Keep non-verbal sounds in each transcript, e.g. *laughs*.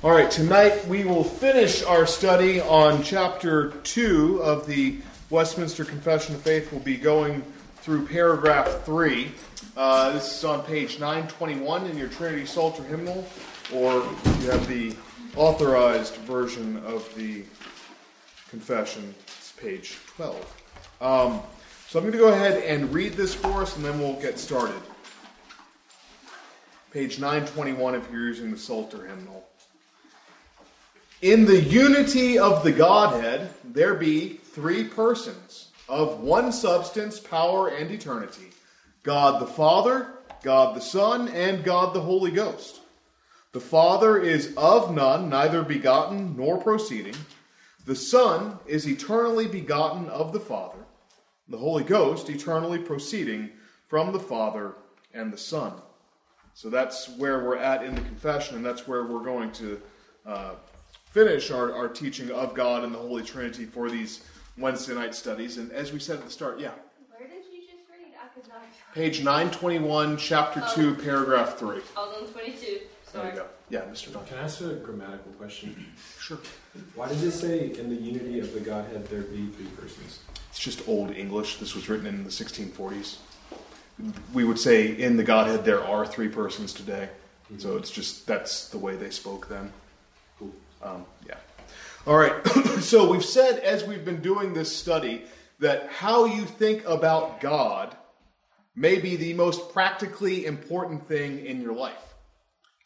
All right, tonight we will finish our study on chapter 2 of the Westminster Confession of Faith. We'll be going through paragraph 3. Uh, this is on page 921 in your Trinity Psalter hymnal, or you have the authorized version of the confession, it's page 12. Um, so I'm going to go ahead and read this for us, and then we'll get started. Page 921 if you're using the Psalter hymnal. In the unity of the Godhead, there be three persons of one substance, power, and eternity God the Father, God the Son, and God the Holy Ghost. The Father is of none, neither begotten nor proceeding. The Son is eternally begotten of the Father. The Holy Ghost eternally proceeding from the Father and the Son. So that's where we're at in the confession, and that's where we're going to uh, finish our, our teaching of God and the Holy Trinity for these Wednesday night studies. And as we said at the start, yeah. Where did you just read? I could not. Page 921, chapter 2, paragraph 3. I was on 22. There Sorry. you go. Yeah, Mr. Duncan. Can I ask a grammatical question? *clears throat* Sure. Why does it say in the unity of the Godhead there be three persons? It's just Old English. This was written in the 1640s. We would say in the Godhead there are three persons today. So mm-hmm. it's just that's the way they spoke then. Um, yeah. All right. *clears throat* so we've said as we've been doing this study that how you think about God may be the most practically important thing in your life.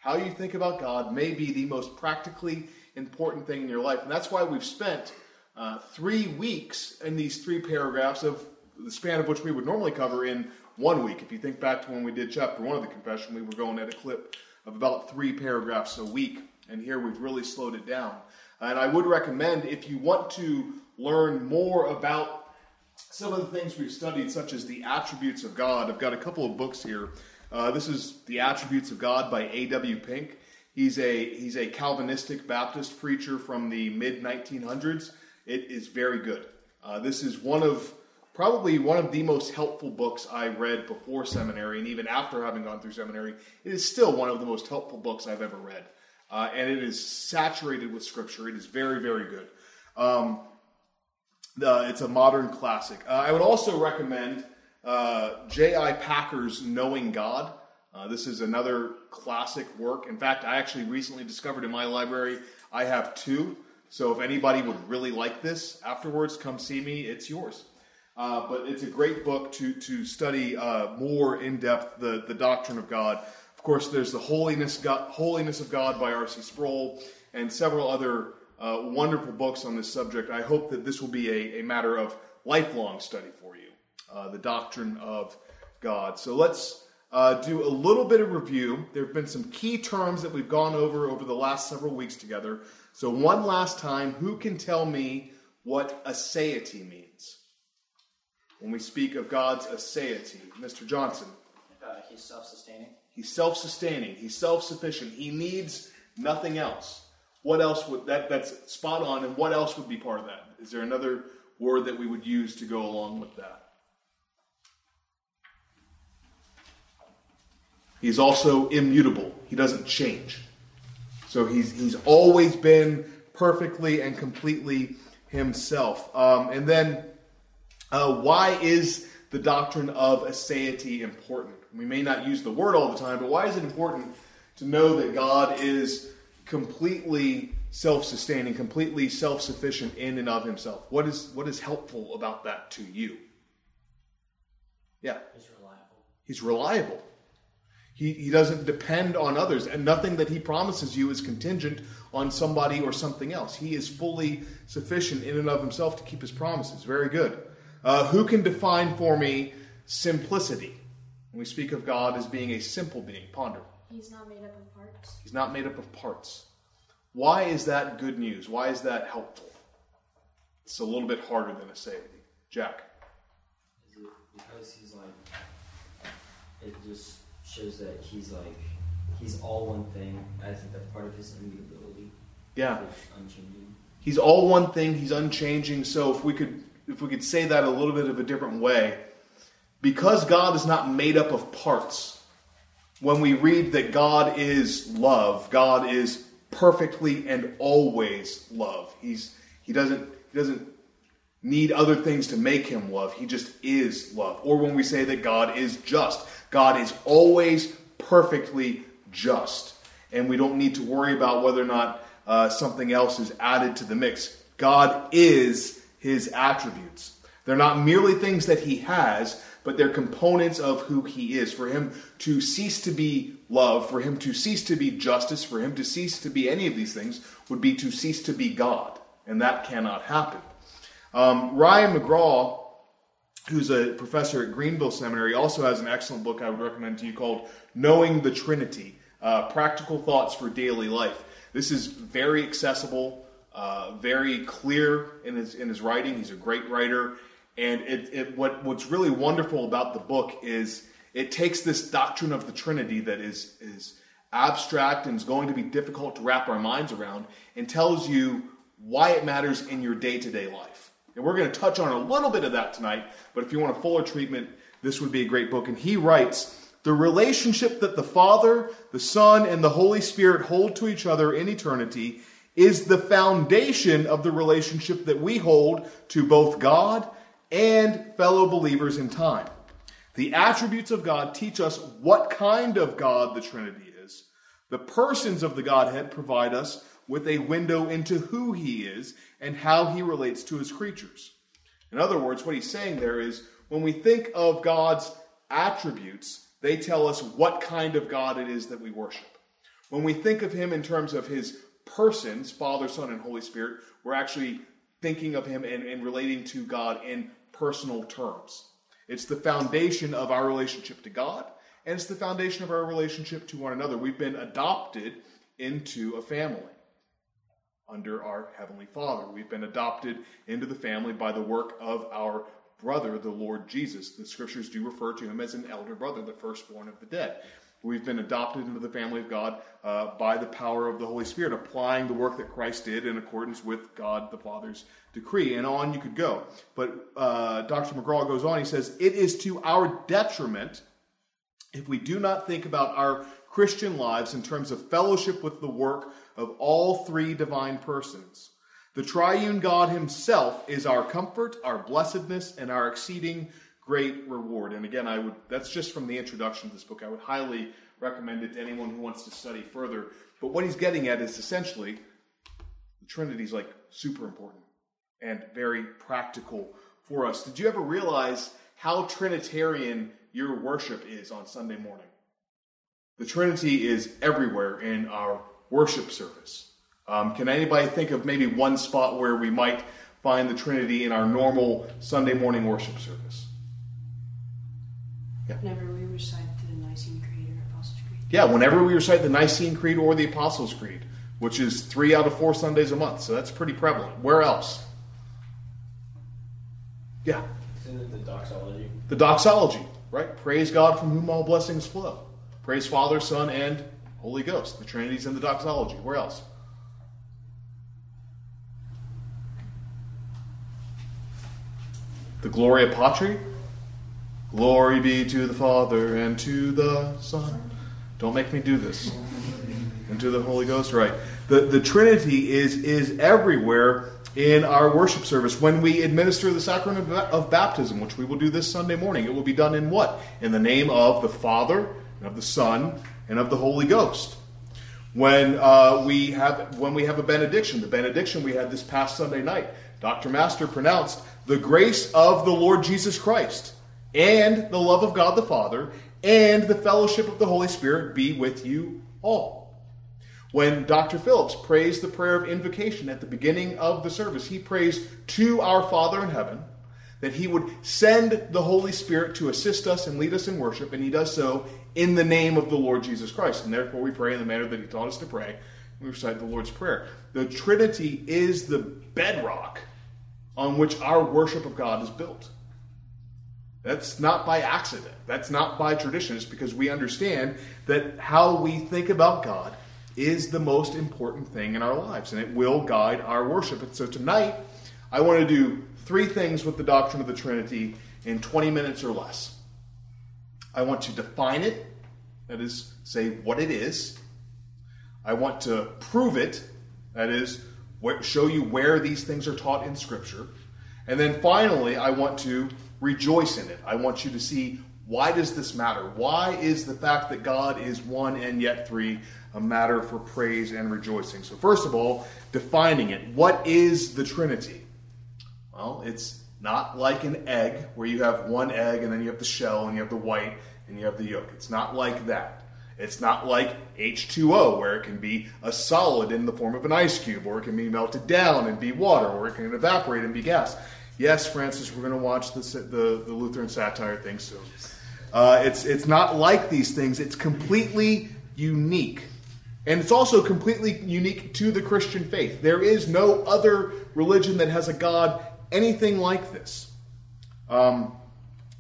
How you think about God may be the most practically important thing in your life. And that's why we've spent uh, three weeks in these three paragraphs of the span of which we would normally cover in one week. If you think back to when we did chapter one of the confession, we were going at a clip of about three paragraphs a week. And here we've really slowed it down. And I would recommend if you want to learn more about some of the things we've studied, such as the attributes of God, I've got a couple of books here. Uh, this is The Attributes of God by A.W. Pink. He's a, he's a Calvinistic Baptist preacher from the mid 1900s. It is very good. Uh, this is one of probably one of the most helpful books I read before seminary, and even after having gone through seminary, it is still one of the most helpful books I've ever read. Uh, and it is saturated with scripture. It is very, very good. Um, the, it's a modern classic. Uh, I would also recommend uh, J.I. Packer's Knowing God. Uh, this is another classic work. In fact, I actually recently discovered in my library I have two. So if anybody would really like this afterwards, come see me. It's yours. Uh, but it's a great book to to study uh, more in depth the the doctrine of God. Of course, there's the holiness God, holiness of God by R.C. Sproul and several other uh, wonderful books on this subject. I hope that this will be a, a matter of lifelong study for you, uh, the doctrine of God. So let's uh, do a little bit of review. There have been some key terms that we've gone over over the last several weeks together. So one last time, who can tell me what aseity means? When we speak of God's aseity, Mr. Johnson. Uh, he's self-sustaining. He's self-sustaining. He's self-sufficient. He needs nothing else. What else would that? That's spot on. And what else would be part of that? Is there another word that we would use to go along with that? He's also immutable. He doesn't change. So he's he's always been perfectly and completely himself. Um, and then, uh, why is the doctrine of aseity important? We may not use the word all the time, but why is it important to know that God is completely self-sustaining, completely self-sufficient in and of himself? What is what is helpful about that to you? Yeah. He's reliable. He's reliable. He, he doesn't depend on others, and nothing that he promises you is contingent on somebody or something else. He is fully sufficient in and of himself to keep his promises. Very good. Uh, who can define for me simplicity? When we speak of God as being a simple being, ponder. He's not made up of parts. He's not made up of parts. Why is that good news? Why is that helpful? It's a little bit harder than aseity. Jack. Is it because he's like it just shows that he's like he's all one thing. I think that's part of his immutability. Yeah. His unchanging. He's all one thing, he's unchanging. So if we could if we could say that a little bit of a different way, because God is not made up of parts, when we read that God is love, God is perfectly and always love. He's he doesn't he doesn't need other things to make him love. He just is love. Or when we say that God is just, God is always perfectly just. And we don't need to worry about whether or not uh, something else is added to the mix. God is his attributes. They're not merely things that he has, but they're components of who he is. For him to cease to be love, for him to cease to be justice, for him to cease to be any of these things would be to cease to be God. And that cannot happen. Um, Ryan McGraw, who's a professor at Greenville Seminary, also has an excellent book I would recommend to you called Knowing the Trinity uh, Practical Thoughts for Daily Life. This is very accessible, uh, very clear in his, in his writing. He's a great writer. And it, it, what, what's really wonderful about the book is it takes this doctrine of the Trinity that is, is abstract and is going to be difficult to wrap our minds around and tells you why it matters in your day to day life. And we're going to touch on a little bit of that tonight, but if you want a fuller treatment, this would be a great book. And he writes The relationship that the Father, the Son, and the Holy Spirit hold to each other in eternity is the foundation of the relationship that we hold to both God and fellow believers in time. The attributes of God teach us what kind of God the Trinity is. The persons of the Godhead provide us with a window into who he is and how he relates to his creatures. In other words, what he's saying there is when we think of God's attributes, they tell us what kind of God it is that we worship. When we think of him in terms of his persons, Father, Son, and Holy Spirit, we're actually thinking of him and, and relating to God in personal terms. It's the foundation of our relationship to God, and it's the foundation of our relationship to one another. We've been adopted into a family under our Heavenly Father. We've been adopted into the family by the work of our brother, the Lord Jesus. The scriptures do refer to him as an elder brother, the firstborn of the dead. We've been adopted into the family of God uh, by the power of the Holy Spirit, applying the work that Christ did in accordance with God the Father's decree. And on you could go. But uh, Dr. McGraw goes on, he says, It is to our detriment if we do not think about our Christian lives in terms of fellowship with the work of all three divine persons. The triune God himself is our comfort, our blessedness, and our exceeding great reward. And again, I would that's just from the introduction to this book. I would highly recommend it to anyone who wants to study further. But what he's getting at is essentially the Trinity is like super important and very practical for us. Did you ever realize how Trinitarian your worship is on Sunday morning? The Trinity is everywhere in our worship service. Um, can anybody think of maybe one spot where we might find the Trinity in our normal Sunday morning worship service? Yeah. Whenever we recite the Nicene Creed or Apostles' Creed. Yeah, whenever we recite the Nicene Creed or the Apostles' Creed, which is three out of four Sundays a month, so that's pretty prevalent. Where else? Yeah. Isn't it the doxology? The doxology, right? Praise God from whom all blessings flow. Praise Father, Son, and Holy Ghost. The Trinity's in the doxology. Where else? The Gloria Patri. Glory be to the Father and to the Son. Don't make me do this. And to the Holy Ghost, right? The, the Trinity is, is everywhere in our worship service. When we administer the sacrament of, baptism, which we will do this Sunday morning, it will be done in what? In the name of the Father, and of the Son, and of the Holy Ghost. When uh, we have when we have a benediction, the benediction we had this past Sunday night, Dr. Master pronounced the grace of the Lord Jesus Christ and the love of God the Father and the fellowship of the Holy Spirit be with you all. When Dr. Phillips prays the prayer of invocation at the beginning of the service, he prays to our Father in heaven that he would send the Holy Spirit to assist us and lead us in worship, and he does so in the name of the Lord Jesus Christ. And therefore, we pray in the manner that he taught us to pray. We recite the Lord's Prayer. The Trinity is the bedrock on which our worship of God is built. That's not by accident. That's not by tradition. It's because we understand that how we think about God is the most important thing in our lives, and it will guide our worship. And so tonight, I want to do three things with the doctrine of the Trinity in 20 minutes or less. I want to define it, that is, say what it is. I want to prove it, that is, show you where these things are taught in Scripture. And then finally, I want to rejoice in it. I want you to see why does this matter? Why is the fact that God is one and yet three a matter for praise and rejoicing? So, first of all, defining it. What is the Trinity? Well, it's not like an egg where you have one egg and then you have the shell and you have the white and you have the yolk. It's not like that. It's not like H2O where it can be a solid in the form of an ice cube or it can be melted down and be water or it can evaporate and be gas. Yes, Francis, we're going to watch the, the, the Lutheran satire thing soon. Uh, it's, it's not like these things, it's completely unique. And it's also completely unique to the Christian faith. There is no other religion that has a God anything like this. Um,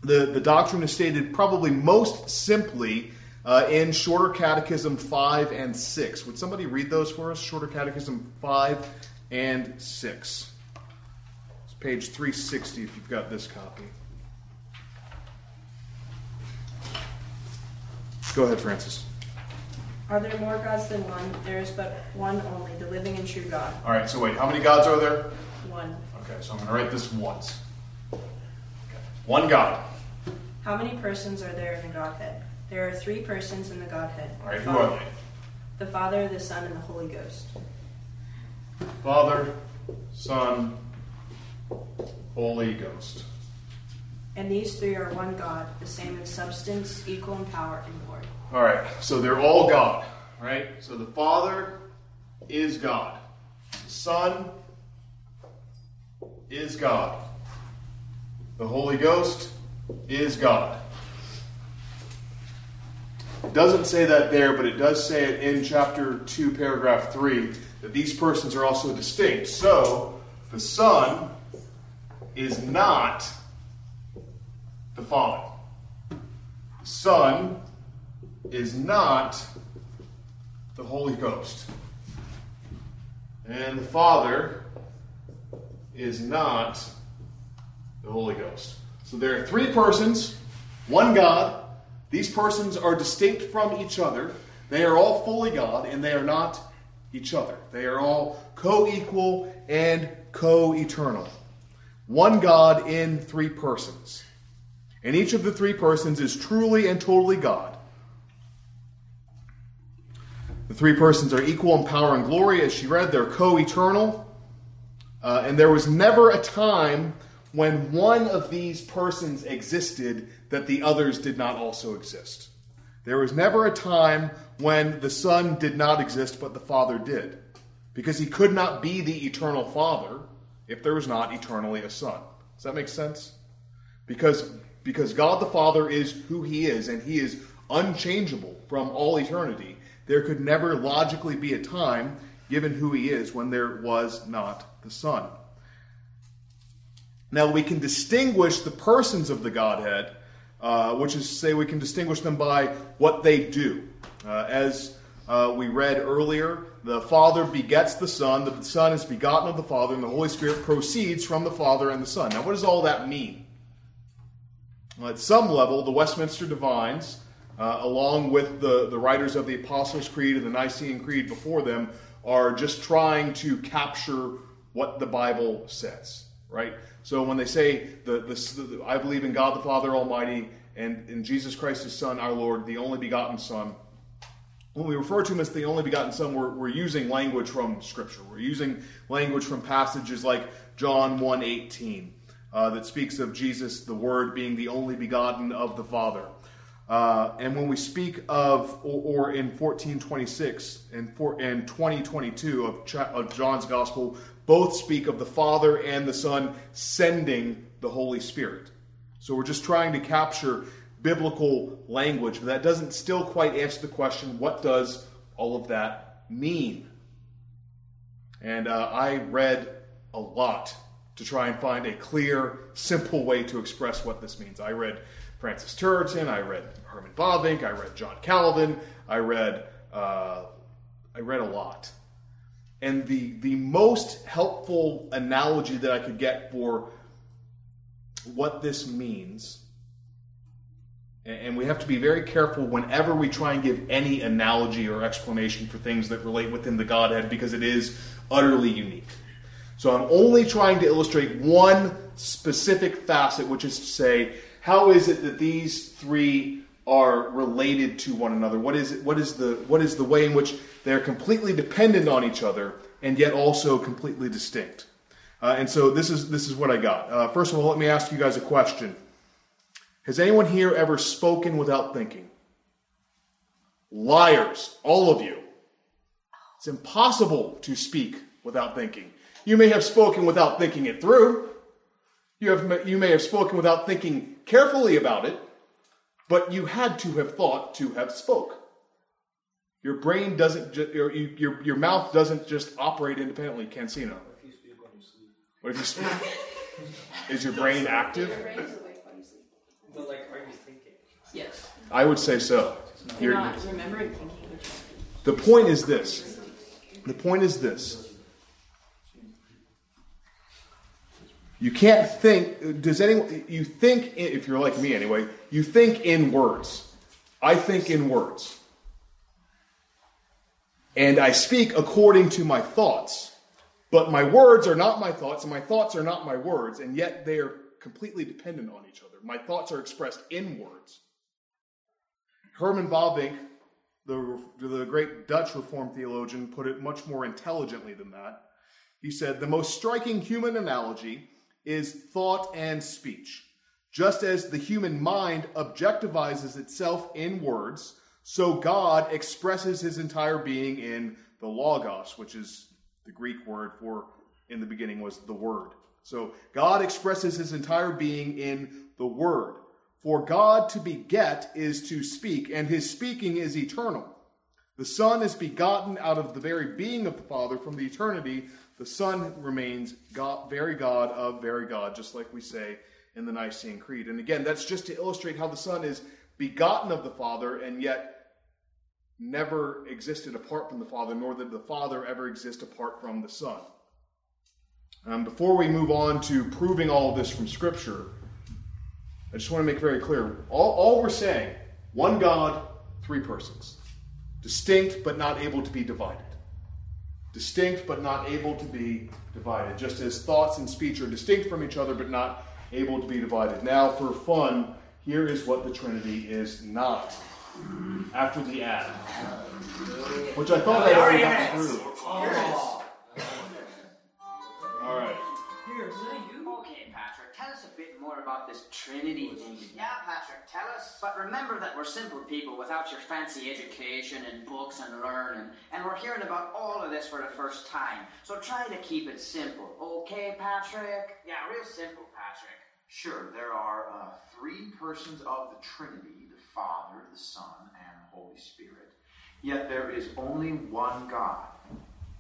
the, the doctrine is stated probably most simply uh, in Shorter Catechism 5 and 6. Would somebody read those for us? Shorter Catechism 5 and 6. Page 360 if you've got this copy. Go ahead, Francis. Are there more gods than one? There is but one only, the living and true God. All right, so wait, how many gods are there? One. Okay, so I'm going to write this once. Okay. One God. How many persons are there in the Godhead? There are three persons in the Godhead. All right, who are they? The Father, the Son, and the Holy Ghost. Father, Son, Holy Ghost. And these three are one God, the same in substance, equal in power and glory. All right, so they're all God, right? So the Father is God. The Son is God. The Holy Ghost is God. It doesn't say that there, but it does say it in chapter 2, paragraph 3, that these persons are also distinct. So the Son is not the Father. The Son is not the Holy Ghost. And the Father is not the Holy Ghost. So there are three persons, one God. These persons are distinct from each other. They are all fully God, and they are not each other. They are all co equal and co eternal. One God in three persons. And each of the three persons is truly and totally God. The three persons are equal in power and glory. As she read, they're co eternal. Uh, and there was never a time when one of these persons existed that the others did not also exist. There was never a time when the Son did not exist, but the Father did. Because he could not be the eternal Father if there was not eternally a Son. Does that make sense? Because, because God the Father is who he is, and he is unchangeable from all eternity, there could never logically be a time, given who he is, when there was not the Son. Now, we can distinguish the persons of the Godhead, uh, which is to say, we can distinguish them by what they do. Uh, as uh, we read earlier, the Father begets the Son, the Son is begotten of the Father, and the Holy Spirit proceeds from the Father and the Son. Now, what does all that mean? Well, at some level, the Westminster Divines, uh, along with the, the writers of the Apostles' Creed and the Nicene Creed before them, are just trying to capture what the Bible says, right? So when they say, the, the, the, I believe in God the Father Almighty and in Jesus Christ, His Son, our Lord, the only begotten Son, when we refer to him as the only begotten Son, we're, we're using language from Scripture. We're using language from passages like John 1.18 uh, that speaks of Jesus, the Word, being the only begotten of the Father. Uh, and when we speak of, or, or in 1426 and, for, and 2022 of, of John's Gospel, both speak of the Father and the Son sending the Holy Spirit. So we're just trying to capture biblical language, but that doesn't still quite answer the question what does all of that mean? And uh, I read a lot to try and find a clear, simple way to express what this means. I read Francis Turretin, I read Herman Bavinck, I read John Calvin, I read uh, I read a lot. And the the most helpful analogy that I could get for what this means And we have to be very careful whenever we try and give any analogy or explanation for things that relate within the Godhead because it is utterly unique. So I'm only trying to illustrate one specific facet, which is to say, how is it that these three are related to one another? What is it, what is the what is the way in which they're completely dependent on each other and yet also completely distinct? Uh, and so this is this is what I got. Uh, first of all, let me ask you guys a question. Has anyone here ever spoken without thinking? Liars, all of you. It's impossible to speak without thinking. You may have spoken without thinking it through. You, have, you may have spoken without thinking carefully about it, but you had to have thought to have spoke. Your brain doesn't, ju- your, your, your mouth doesn't just operate independently. Cancino. What if you speak? *laughs* Is your brain active? But like, are you thinking? Yes. I would say so. You're You're- not remembering thinking. the point is this. The point is this. You can't think. Does anyone? You think in- if you're like me anyway. You think in words. I think in words, and I speak according to my thoughts. But my words are not my thoughts, and my thoughts are not my words, and yet they are completely dependent on each other. My thoughts are expressed in words. Herman Bavinck, the, the great Dutch Reformed theologian, put it much more intelligently than that. He said, The most striking human analogy is thought and speech. Just as the human mind objectivizes itself in words, so God expresses his entire being in the Logos, which is the Greek word for in the beginning was the Word. So God expresses his entire being in the Word. For God to beget is to speak, and his speaking is eternal. The Son is begotten out of the very being of the Father from the eternity. The Son remains God, very God of very God, just like we say in the Nicene Creed. And again, that's just to illustrate how the Son is begotten of the Father and yet never existed apart from the Father, nor did the Father ever exist apart from the Son. Um, before we move on to proving all of this from Scripture, I just want to make very clear all, all we're saying one God, three persons, distinct but not able to be divided. Distinct but not able to be divided, just as thoughts and speech are distinct from each other but not able to be divided. Now, for fun, here is what the Trinity is not after the ad, which I thought I already got through. About this Trinity thing. Yeah, Patrick, tell us. But remember that we're simple people without your fancy education and books and learning, and we're hearing about all of this for the first time. So try to keep it simple, okay, Patrick? Yeah, real simple, Patrick. Sure, there are uh, three persons of the Trinity the Father, the Son, and the Holy Spirit. Yet there is only one God.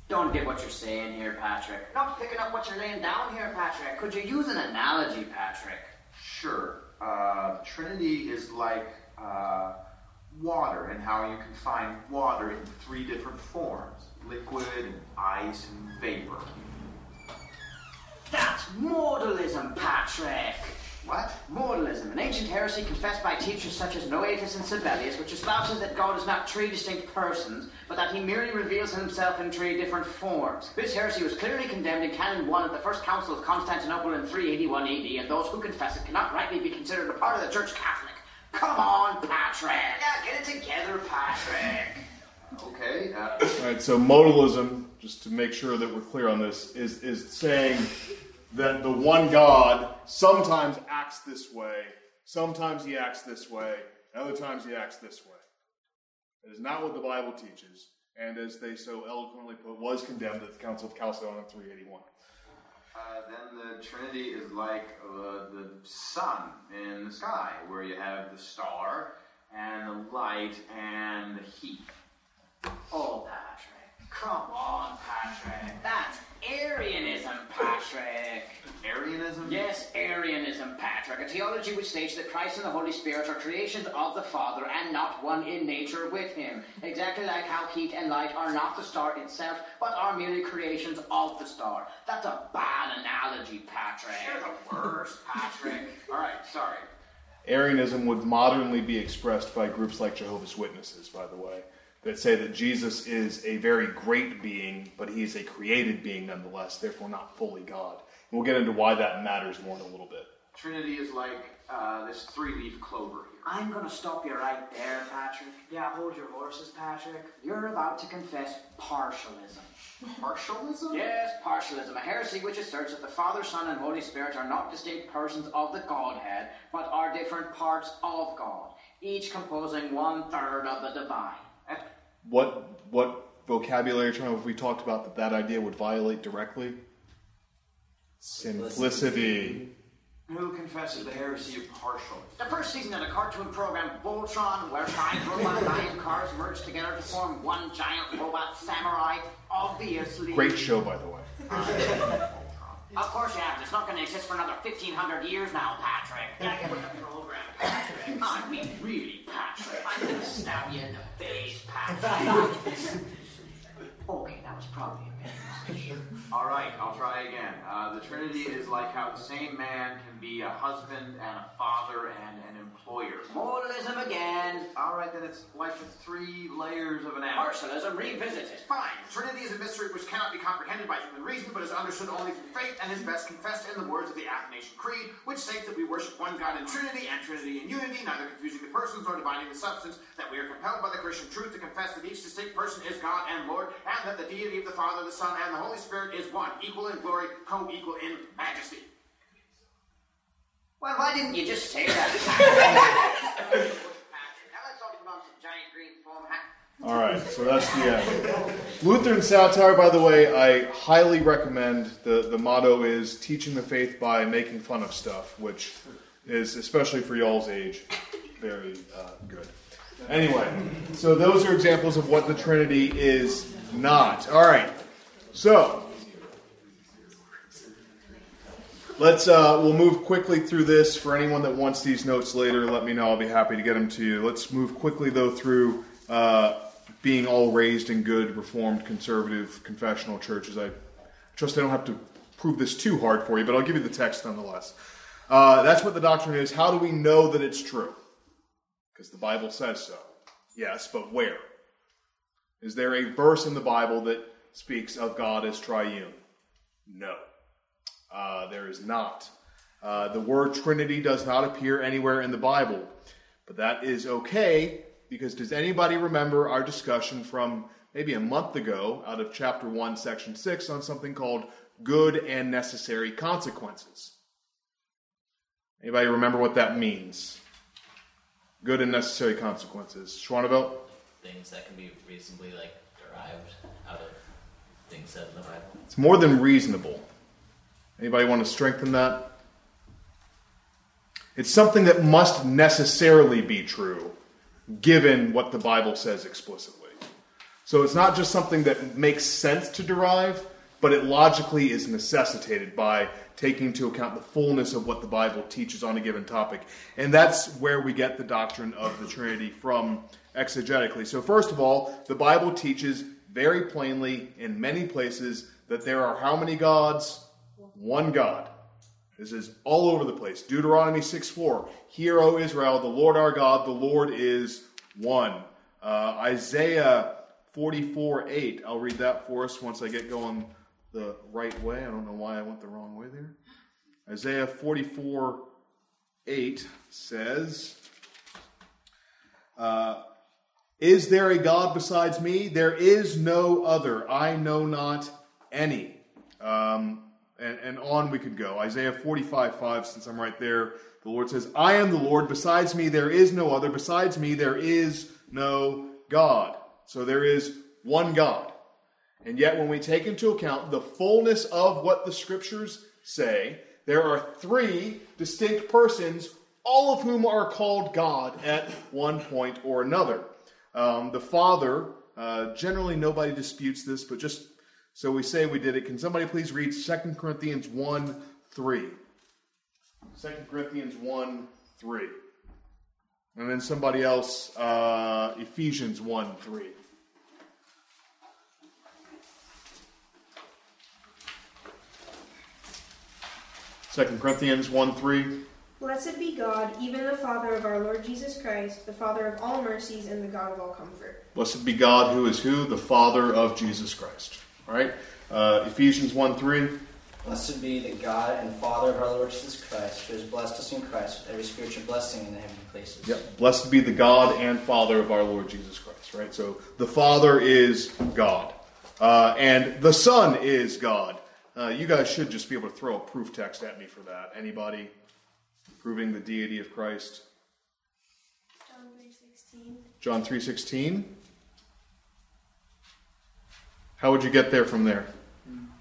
Don't get what you're saying here, Patrick. Not picking up what you're laying down here, Patrick. Could you use an analogy, Patrick? Sure, uh, Trinity is like uh, water, and how you can find water in three different forms liquid, and ice, and vapor. That's modalism, Patrick. What? Modalism, an ancient heresy confessed by teachers such as Noetus and Sabellius, which espouses that God is not three distinct persons, but that he merely reveals himself in three different forms. This heresy was clearly condemned in Canon 1 at the First Council of Constantinople in 381 AD, and those who confess it cannot rightly be considered a part of the Church Catholic. Come on, Patrick! Yeah, get it together, Patrick! Okay, uh, All right, so modalism, just to make sure that we're clear on this, is, is saying that the one God sometimes acts this way, sometimes he acts this way, and other times he acts this way. It is not what the Bible teaches, and as they so eloquently put, was condemned at the Council of Chalcedon in 381. Uh, then the Trinity is like uh, the sun in the sky, where you have the star and the light and the heat. Oh, Patrick. Come on, Patrick. That's Arianism, Patrick. Arianism? Yes, Arianism, Patrick, a theology which states that Christ and the Holy Spirit are creations of the Father and not one in nature with Him. Exactly like how heat and light are not the star itself, but are merely creations of the star. That's a bad analogy, Patrick. You're the worst, Patrick. *laughs* All right, sorry. Arianism would modernly be expressed by groups like Jehovah's Witnesses, by the way, that say that Jesus is a very great being, but he is a created being nonetheless, therefore not fully God. And we'll get into why that matters more in a little bit. Trinity is like uh, this three-leaf clover here. I'm going to stop you right there, Patrick. Yeah, hold your horses, Patrick. You're about to confess partialism. *laughs* Partialism? Yes, partialism, a heresy which asserts that the Father, Son, and Holy Spirit are not distinct persons of the Godhead, but are different parts of God, each composing one third of the divine. What what vocabulary term have we talked about that that idea would violate directly? Simplicity. Who confesses the heresy of partialism? The first season of the cartoon program Voltron, where five *laughs* robot lion cars merge together to form one giant robot samurai, obviously. Great show, by the way. *laughs* Uh, of course you have. It's not going to exist for another 1,500 years now, Patrick. Get with the program, Patrick. I mean, really, Patrick. I'm going to stab you in the face, Patrick. *laughs* okay, that was probably a bit much. *laughs* All right, I'll try again. Uh, the Trinity is like how the same man can be a husband and a father and an employer. Modalism again. All right, then it's like the three layers of an apple. Partialism revisited. Fine. Trinity is a mystery which cannot be comprehended by human reason, but is understood only through faith and is best confessed in the words of the Athanasian Creed, which states that we worship one God in Trinity and Trinity in unity, neither confusing the persons nor dividing the substance, that we are compelled by the Christian truth to confess that each distinct person is God and Lord, and that the deity of the Father, the Son, and the Holy Spirit is one, equal in glory, co-equal in majesty. Well, why didn't you just say that? Patrick, *laughs* now let's talk about some giant green foam hat. All right, so that's the end. Lutheran satire, by the way, I highly recommend. The, the motto is teaching the faith by making fun of stuff, which is, especially for y'all's age, very uh, good. Anyway, so those are examples of what the Trinity is not. All right, so let's uh, we'll move quickly through this. For anyone that wants these notes later, let me know. I'll be happy to get them to you. Let's move quickly though through uh, being all raised in good, reformed, conservative, confessional churches. I trust I don't have to prove this too hard for you, but I'll give you the text nonetheless. Uh, that's what the doctrine is. How do we know that it's true? Because the Bible says so. Yes, but where? Is there a verse in the Bible that speaks of God as triune? No. Uh, there is not. Uh, the word Trinity does not appear anywhere in the Bible, but that is okay because does anybody remember our discussion from maybe a month ago out of chapter 1, section 6 on something called good and necessary consequences? Anybody remember what that means? Good and necessary consequences. Schwanevelt? things that can be reasonably like derived out of things said in the Bible. It's more than reasonable. Anybody want to strengthen that? It's something that must necessarily be true, given what the Bible says explicitly. So it's not just something that makes sense to derive, but it logically is necessitated by taking into account the fullness of what the Bible teaches on a given topic. And that's where we get the doctrine of the Trinity from exegetically. So, first of all, the Bible teaches very plainly in many places that there are how many gods? One God. This is all over the place. Deuteronomy 6 4. Hear, O Israel, the Lord our God, the Lord is one. Uh, Isaiah 44 8. I'll read that for us once I get going the right way. I don't know why I went the wrong way there. Isaiah 44 8 says, uh, Is there a God besides me? There is no other. I know not any. Um, and, and on we could go. Isaiah 45 5, since I'm right there, the Lord says, I am the Lord. Besides me, there is no other. Besides me, there is no God. So there is one God. And yet, when we take into account the fullness of what the scriptures say, there are three distinct persons, all of whom are called God at one point or another. Um, the Father, uh, generally nobody disputes this, but just so we say we did it, can somebody please read 2 Corinthians 1 3? 2 Corinthians 1 3. And then somebody else, uh, Ephesians 1 3. Second Corinthians 1 3. Blessed be God, even the Father of our Lord Jesus Christ, the Father of all mercies and the God of all comfort. Blessed be God, who is who? The Father of Jesus Christ. All right? Uh, Ephesians 1 3. Blessed be the God and Father of our Lord Jesus Christ, who has blessed us in Christ with every spiritual blessing in the heavenly places. Yep. Blessed be the God and Father of our Lord Jesus Christ. Right? So the Father is God. Uh, and the Son is God. Uh, you guys should just be able to throw a proof text at me for that. Anybody proving the deity of Christ? John 3.16. John 3:16. How would you get there from there?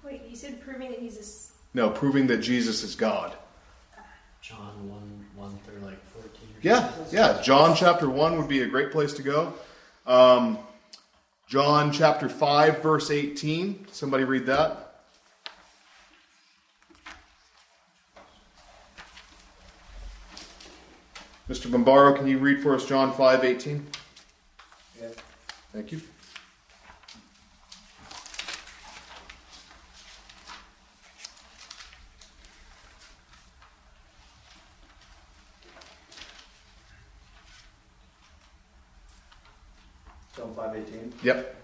Wait, you said proving that he's a. s- No, proving that Jesus is God. John 1 1 through like 14. Or Yeah, yeah. John chapter 1 would be a great place to go. Um, John chapter 5, verse 18. Somebody read that. Mr. Bombaro, can you read for us John 5, 18? Yeah. Thank you. John 5.18. Yep.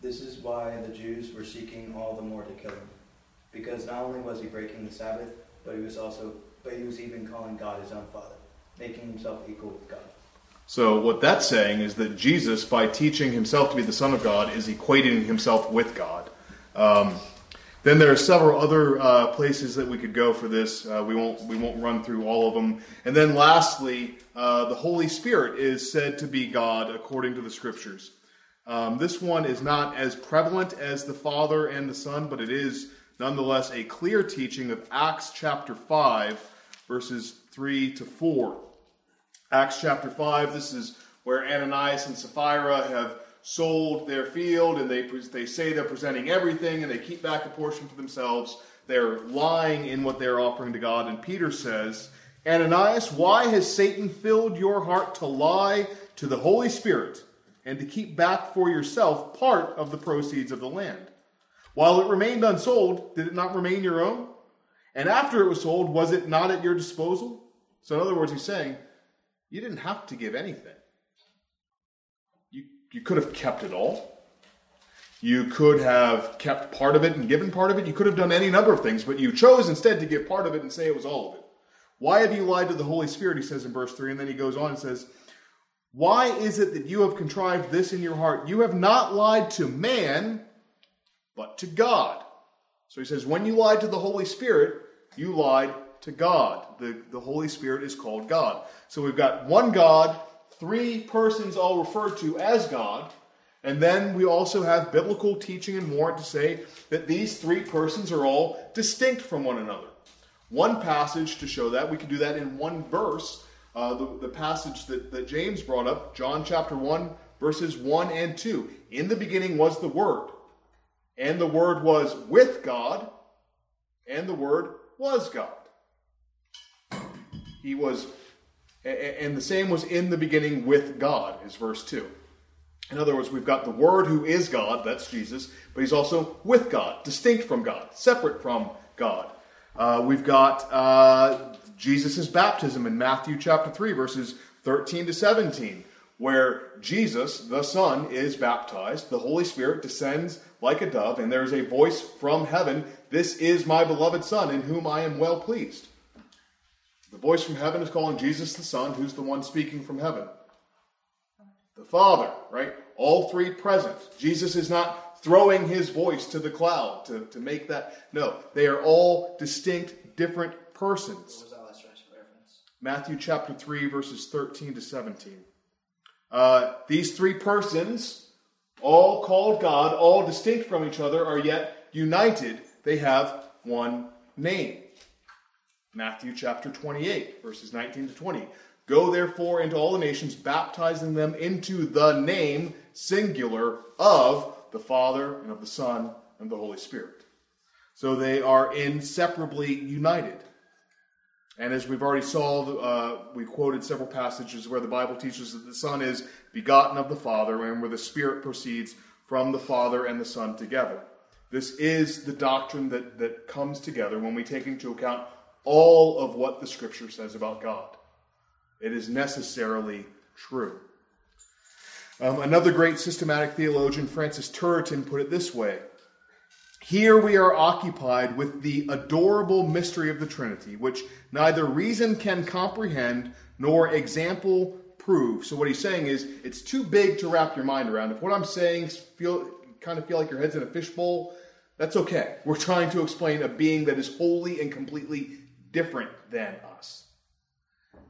This is why the Jews were seeking all the more to kill him, because not only was he breaking the Sabbath, but he was also, but he was even calling God his own Father, making himself equal with God. So, what that's saying is that Jesus, by teaching himself to be the Son of God, is equating himself with God. Um, then there are several other uh, places that we could go for this. Uh, we won't we won't run through all of them. And then lastly, uh, the Holy Spirit is said to be God according to the Scriptures. Um, this one is not as prevalent as the Father and the Son, but it is nonetheless a clear teaching of Acts chapter five, verses three to four. Acts chapter 5, this is where Ananias and Sapphira have sold their field and they, they say they're presenting everything and they keep back a portion for themselves. They're lying in what they're offering to God. And Peter says, Ananias, why has Satan filled your heart to lie to the Holy Spirit and to keep back for yourself part of the proceeds of the land? While it remained unsold, did it not remain your own? And after it was sold, was it not at your disposal? So, in other words, he's saying, you didn't have to give anything. You, could have kept it all. You could have kept part of it and given part of it. You could have done any number of things, but you chose instead to give part of it and say it was all of it. Why have you lied to the Holy Spirit? He says in verse 3, and then he goes on and says, Why is it that you have contrived this in your heart? You have not lied to man, but to God. So he says, When you lied to the Holy Spirit, you lied to God. The, the Holy Spirit is called God. So we've got one God, three persons all referred to as God, and then we also have biblical teaching and warrant to say that these three persons are all distinct from one another. One passage to show that, we can do that in one verse, uh, the, the passage that, that James brought up, John chapter 1, verses 1 and 2. In the beginning was the Word, and the Word was with God, and the Word was God. He was, and the same was in the beginning with God, is verse 2. In other words, we've got the Word who is God, that's Jesus, but he's also with God, distinct from God, separate from God. Uh, we've got uh, Jesus' baptism in Matthew chapter 3, verses 13 to 17, where Jesus, the Son, is baptized. The Holy Spirit descends like a dove, and there is a voice from heaven This is my beloved Son, in whom I am well pleased. The voice from heaven is calling Jesus the Son, who's the one speaking from heaven. The Father, right? All three present. Jesus is not throwing his voice to the cloud to, to make that. No, they are all distinct, different persons. What was that last reference? Matthew chapter 3, verses 13 to 17. Uh, these three persons, all called God, all distinct from each other, are yet united. They have one name. Matthew chapter 28, verses 19 to 20. Go therefore into all the nations, baptizing them into the name, singular, of the Father and of the Son and the Holy Spirit. So they are inseparably united. And as we've already saw, uh, we quoted several passages where the Bible teaches that the Son is begotten of the Father and where the Spirit proceeds from the Father and the Son together. This is the doctrine that, that comes together when we take into account all of what the Scripture says about God. It is necessarily true. Um, another great systematic theologian, Francis Turretin, put it this way Here we are occupied with the adorable mystery of the Trinity, which neither reason can comprehend nor example prove. So, what he's saying is, it's too big to wrap your mind around. If what I'm saying feel kind of feel like your head's in a fishbowl, that's okay. We're trying to explain a being that is wholly and completely different than us.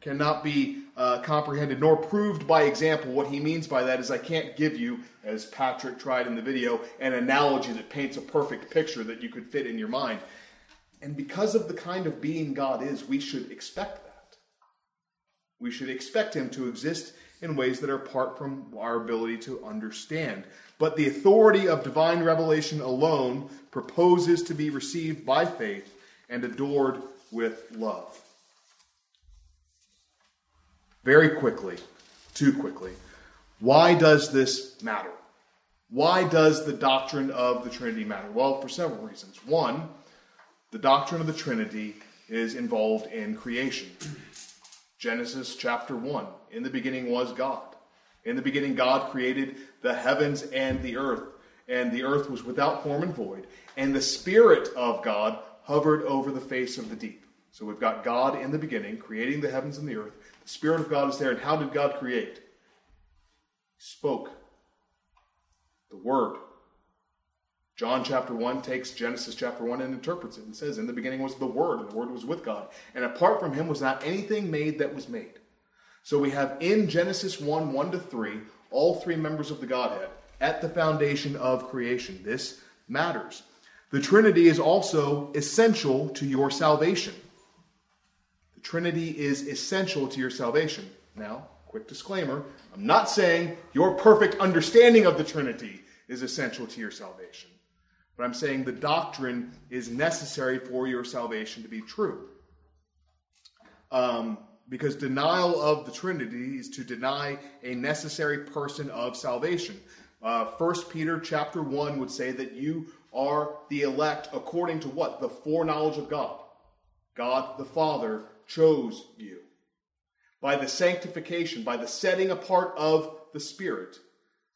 Cannot be uh, comprehended nor proved by example. What he means by that is, I can't give you, as Patrick tried in the video, an analogy that paints a perfect picture that you could fit in your mind. And because of the kind of being God is, we should expect that. We should expect him to exist in ways that are apart from our ability to understand. But the authority of divine revelation alone proposes to be received by faith and adored with love. Very quickly, too quickly, why does this matter? Why does the doctrine of the Trinity matter? Well, for several reasons. One, the doctrine of the Trinity is involved in creation. Genesis chapter 1. In the beginning was God. In the beginning, God created the heavens and the earth, and the earth was without form and void, and the Spirit of God hovered over the face of the deep. So we've got God in the beginning, creating the heavens and the earth. The Spirit of God is there. And how did God create? He spoke. The Word. John chapter 1 takes Genesis chapter 1 and interprets it and says, In the beginning was the Word, and the Word was with God. And apart from him was not anything made that was made. So we have in Genesis 1 1 to 3, all three members of the Godhead at the foundation of creation. This matters. The Trinity is also essential to your salvation. The Trinity is essential to your salvation. Now, quick disclaimer I'm not saying your perfect understanding of the Trinity is essential to your salvation, but I'm saying the doctrine is necessary for your salvation to be true. Um, because denial of the Trinity is to deny a necessary person of salvation. Uh, Peter chapter 1 would say that you are the elect according to what? The foreknowledge of God. God the Father chose you. By the sanctification, by the setting apart of the Spirit,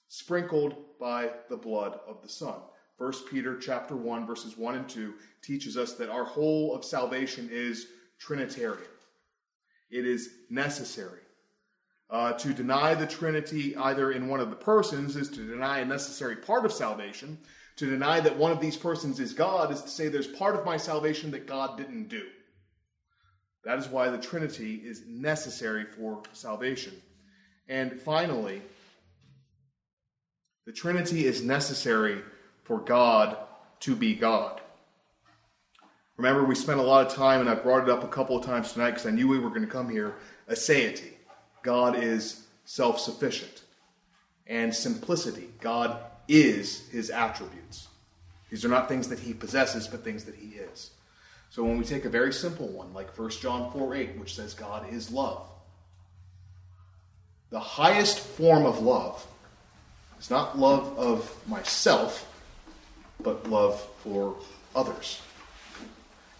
sprinkled by the blood of the Son. 1 Peter chapter 1 verses 1 and 2 teaches us that our whole of salvation is trinitarian. It is necessary. Uh, to deny the Trinity either in one of the persons is to deny a necessary part of salvation. To deny that one of these persons is God is to say there's part of my salvation that God didn't do. That is why the Trinity is necessary for salvation. And finally, the Trinity is necessary for God to be God. Remember, we spent a lot of time, and I brought it up a couple of times tonight because I knew we were going to come here aseity. God is self sufficient. And simplicity. God is his attributes. These are not things that he possesses, but things that he is. So when we take a very simple one, like 1 John 4 8, which says God is love, the highest form of love is not love of myself, but love for others.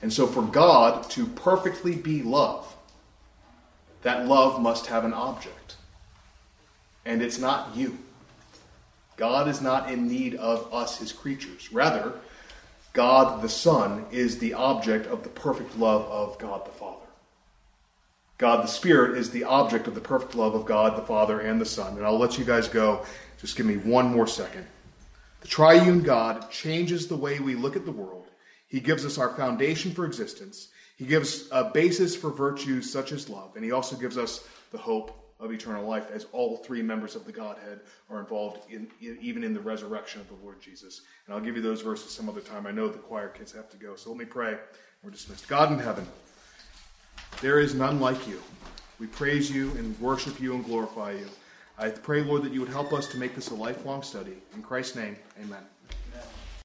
And so for God to perfectly be love, that love must have an object. And it's not you. God is not in need of us, his creatures. Rather, God the Son is the object of the perfect love of God the Father. God the Spirit is the object of the perfect love of God the Father and the Son. And I'll let you guys go. Just give me one more second. The triune God changes the way we look at the world. He gives us our foundation for existence. He gives a basis for virtues such as love, and he also gives us the hope of eternal life, as all three members of the Godhead are involved in, in, even in the resurrection of the Lord Jesus. And I'll give you those verses some other time. I know the choir kids have to go, so let me pray. We're dismissed. God in heaven, there is none like you. We praise you and worship you and glorify you. I pray, Lord, that you would help us to make this a lifelong study. In Christ's name, amen.